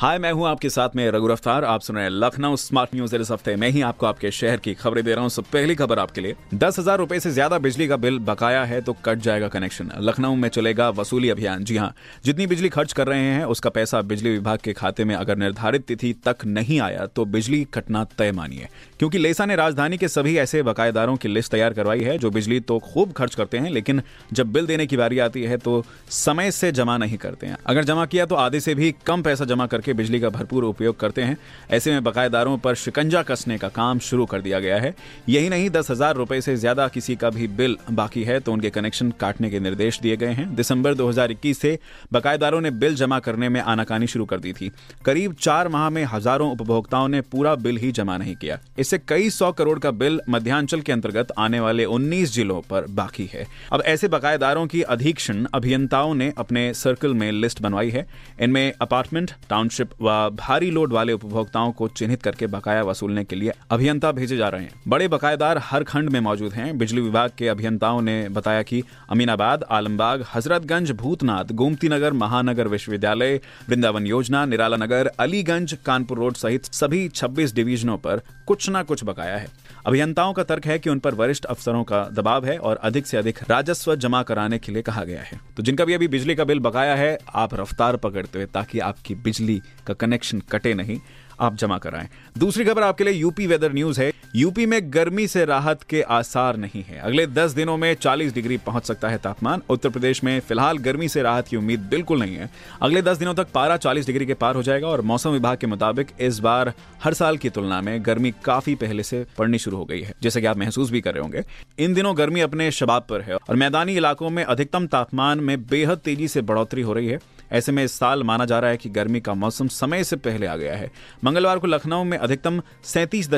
हाय, मैं हूँ आपके साथ में रघु रफ्तार। आप सुन रहे हैं लखनऊ स्मार्ट न्यूज़ इस हफ़्ते मैं ही आपको आपके शहर की खबरें दे रहा हूँ। पहली खबर आपके लिए। दस हज़ार रुपए से ज़्यादा बिजली का बिल बकाया है तो कट जाएगा कनेक्शन। लखनऊ में चलेगा वसूली अभियान। जी हाँ जितनी बिजली खर्च कर रहे हैं, उसका पैसा बिजली विभाग के खाते में अगर निर्धारित तिथि तक नहीं आया तो बिजली कटना तय मानिए। क्योंकि लेसा ने राजधानी के सभी ऐसे बकायेदारों की लिस्ट तैयार करवाई है, जो बिजली तो खूब खर्च करते हैं, लेकिन जब बिल देने की बारी आती है तो समय से जमा नहीं करते हैं। अगर जमा किया तो आधे से भी कम पैसा जमा करके बिजली का भरपूर उपयोग करते हैं। ऐसे में बकायेदारों पर शिकंजा कसने का काम शुरू कर दिया गया है। यही नहीं, दस हज़ार रुपए से ज़्यादा किसी का भी बिल बाकी है तो उनके कनेक्शन काटने के निर्देश दिए गए हैं। दिसंबर 2021 से बकायेदारों ने बिल जमा करने में आनाकानी शुरू कर दी थी। करीब चार माह में हज़ारों उपभोक्ताओं ने पूरा बिल ही जमा नहीं किया। इससे कई सौ करोड़ का बिल मध्यांचल के अंतर्गत आने वाले 19 जिलों पर बाकी है। अब ऐसे बकायेदारों की अधीक्षण अभियंताओं ने अपने सर्कल में लिस्ट बनवाई है। इनमें अपार्टमेंट, टाउनशिप व भारी लोड वाले उपभोक्ताओं को चिन्हित करके बकाया वसूलने के लिए अभियंता भेजे जा रहे हैं। बड़े बकायेदार हर खंड में मौजूद हैं। बिजली विभाग के अभियंताओं ने बताया कि अमीनाबाद, आलमबाग, हजरतगंज, भूतनाथ गोमती नगर महानगर विश्वविद्यालय, वृंदावन योजना, निराला नगर, अलीगंज, कानपुर रोड सहित सभी 26 डिवीजनों पर कुछ न कुछ बकाया है। अभियंताओं का तर्क है कि उन पर वरिष्ठ अफसरों का दबाव है और अधिक से अधिक राजस्व जमा कराने के लिए कहा गया है। तो जिनका भी अभी बिजली का बिल बकाया है, आप रफ्तार पकड़ते हुए ताकि आपकी बिजली का कनेक्शन कटे नहीं। आप जमा कराएँ। दूसरी खबर आपके लिए यूपी वेदर न्यूज़ है। यूपी में गर्मी से राहत के आसार नहीं है। अगले 10 दिनों में 40 डिग्री पहुँच सकता है तापमान। उत्तर प्रदेश में फ़िलहाल गर्मी से राहत की उम्मीद बिल्कुल नहीं है। अगले 10 दिनों तक पारा 40 डिग्री के पार हो जाएगा और मौसम विभाग के मुताबिक इस बार हर साल की तुलना में गर्मी काफ़ी पहले से पड़नी शुरू हो गई है, जैसे कि आप महसूस भी कर रहे होंगे। इन दिनों गर्मी अपने शबाब पर है और मैदानी इलाकों में अधिकतम तापमान में बेहद तेज़ी से बढ़ोतरी हो रही है। ऐसे में इस साल माना जा रहा है कि गर्मी का मौसम समय से पहले आ गया है। मंगलवार को लखनऊ में अधिकतम सैंतीस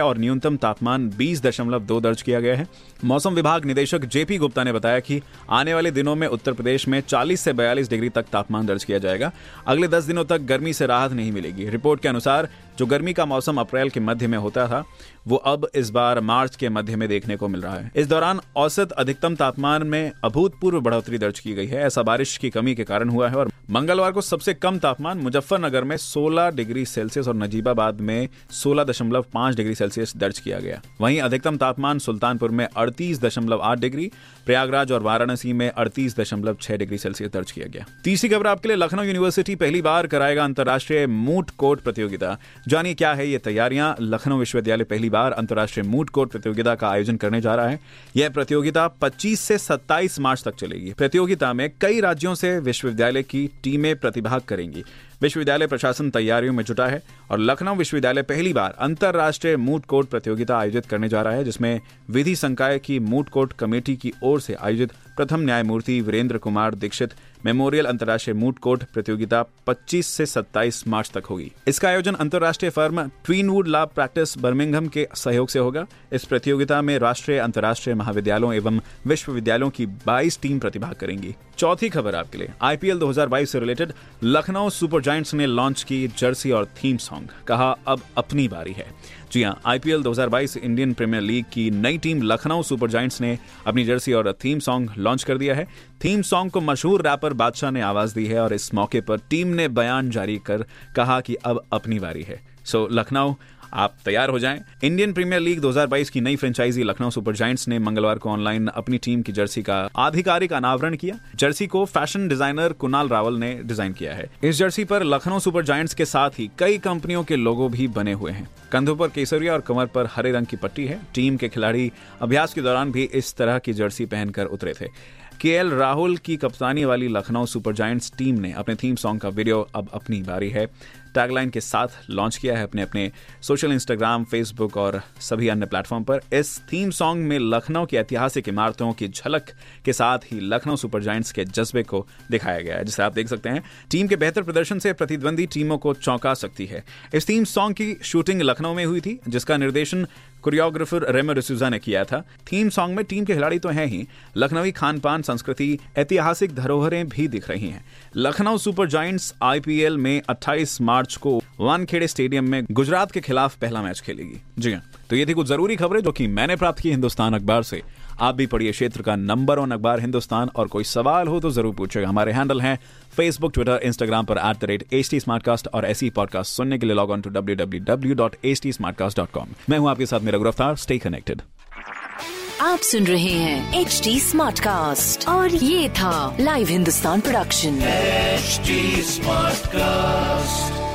और न्यूनतम तापमान बीस दर्ज किया गया है। मौसम विभाग निदेशक जेपी गुप्ता ने बताया कि आने वाले दिनों में उत्तर प्रदेश में 40 से 42 डिग्री तक तापमान दर्ज किया जाएगा। अगले 10 दिनों तक गर्मी से राहत नहीं मिलेगी। रिपोर्ट के अनुसार जो गर्मी का मौसम अप्रैल के मध्य में होता था, वो अब इस बार मार्च के मध्य में देखने को मिल रहा है। इस दौरान औसत अधिकतम तापमान में अभूतपूर्व बढ़ोतरी दर्ज की गई है। ऐसा बारिश की कमी के कारण हुआ है और मंगलवार को सबसे कम तापमान मुजफ्फरनगर में 16 डिग्री सेल्सियस और नजीबाबाद में 16.5 डिग्री सेल्सियस दर्ज किया गया। वहीं अधिकतम तापमान सुल्तानपुर में 38.8 डिग्री, प्रयागराज और वाराणसी में 38.6 डिग्री सेल्सियस दर्ज किया गया। तीसरी खबर आपके लिए लखनऊ यूनिवर्सिटी पहली बार कराएगा अंतर्राष्ट्रीय मूट कोर्ट प्रतियोगिता। जानिए क्या है ये तैयारियाँ। लखनऊ विश्वविद्यालय पहली बार अंतर्राष्ट्रीय मूट कोर्ट प्रतियोगिता का आयोजन करने जा रहा है। यह प्रतियोगिता 25 से 27 मार्च तक चलेगी। प्रतियोगिता में कई राज्यों से विश्वविद्यालय की टीमें प्रतिभाग करेंगी। विश्वविद्यालय प्रशासन तैयारियों में जुटा है और लखनऊ विश्वविद्यालय पहली बार अंतर्राष्ट्रीय मूट कोर्ट प्रतियोगिता आयोजित करने जा रहा है, जिसमें विधि संकाय की मूट कोर्ट कमेटी की ओर से आयोजित प्रथम न्यायमूर्ति वीरेंद्र कुमार दीक्षित मेमोरियल अंतर्राष्ट्रीय मूट कोर्ट प्रतियोगिता 25 से 27 मार्च तक होगी। इसका आयोजन अंतर्राष्ट्रीय firm Twinwood law practice Birmingham के सहयोग से होगा। इस प्रतियोगिता में राष्ट्रीय, अंतर्राष्ट्रीय महाविद्यालयों एवं विश्वविद्यालयों की 22 टीम प्रतिभाग करेंगी। चौथी खबर आपके लिए। आईपीएल 2022 से रिलेटेड लखनऊ सुपर जायंट्स ने लॉन्च की जर्सी और थीम सॉन्ग। कहा, अब अपनी बारी है। जी हाँ आईपीएल 2022 इंडियन प्रीमियर लीग की नई टीम लखनऊ सुपर जायंट्स ने अपनी जर्सी और थीम सॉन्ग लॉन्च कर दिया है। थीम सॉन्ग को मशहूर रैपर बादशाह ने आवाज़ दी है और इस मौके पर टीम ने बयान जारी कर कहा कि अब अपनी बारी है। सो लखनऊ आप तैयार हो जाएँ। इंडियन प्रीमियर लीग 2022 की नई फ्रेंचाइजी लखनऊ सुपर जायंट्स ने मंगलवार को ऑनलाइन अपनी टीम की जर्सी का आधिकारिक अनावरण किया। जर्सी को फ़ैशन डिज़ाइनर कुणाल रावल ने डिज़ाइन किया है। इस जर्सी पर लखनऊ सुपर जायंट्स के साथ ही कई कंपनियों के लोगो भी बने हुए हैं। कंधों पर केसरिया और कमर पर हरे रंग की पट्टी है। टीम के खिलाड़ी अभ्यास के दौरान भी इस तरह की जर्सी पहनकर उतरे थे। के राहुल की कप्तानी वाली लखनऊ सुपर जायंट्स टीम ने अपने थीम सॉन्ग का वीडियो अब अपनी बारी है। टैगलाइन के साथ लॉन्च किया है अपने अपने सोशल इंस्टाग्राम फेसबुक और सभी अन्य प्लेटफॉर्म पर। इस थीम सॉन्ग में लखनऊ की ऐतिहासिक इमारतों की झलक के साथ ही लखनऊ सुपर जॉइंट्स के जज्बे को दिखाया गया है, जिसे आप देख सकते हैं। टीम के बेहतर प्रदर्शन से प्रतिद्वंदी टीमों को चौंका सकती है। इस थीम सॉन्ग की शूटिंग लखनऊ में हुई थी, जिसका निर्देशन कोरियोग्राफर रेमो डिसूजा ने किया था। थीम सॉन्ग में टीम के खिलाड़ी तो हैं ही। लखनवी खान पान संस्कृति, ऐतिहासिक धरोहरें भी दिख रही हैं। लखनऊ सुपर जॉइंट्स आईपीएल में 28 मार्च को वानखेड़े स्टेडियम में गुजरात के खिलाफ पहला मैच खेलेगी। जी हाँ। तो ये थी कुछ ज़रूरी खबरें जो कि मैंने प्राप्त की हिंदुस्तान अखबार से। आप भी पढ़िए क्षेत्र का नंबर वन अखबार हिंदुस्तान और कोई सवाल हो तो ज़रूर पूछेगा। हमारे हैंडल हैं फेसबुक ट्विटर इंस्टाग्राम पर at the rate H T और ऐसी पॉडकास्ट सुनने के लिए log on to W W W dot H T smartcast dot com मैं हूँ आपके साथ मेरा गिरफ़्तार स्टे कनेक्टेड आप सुन रहे हैं एच टी स्मार्ट कास्ट और ये था live Hindustan production smart cast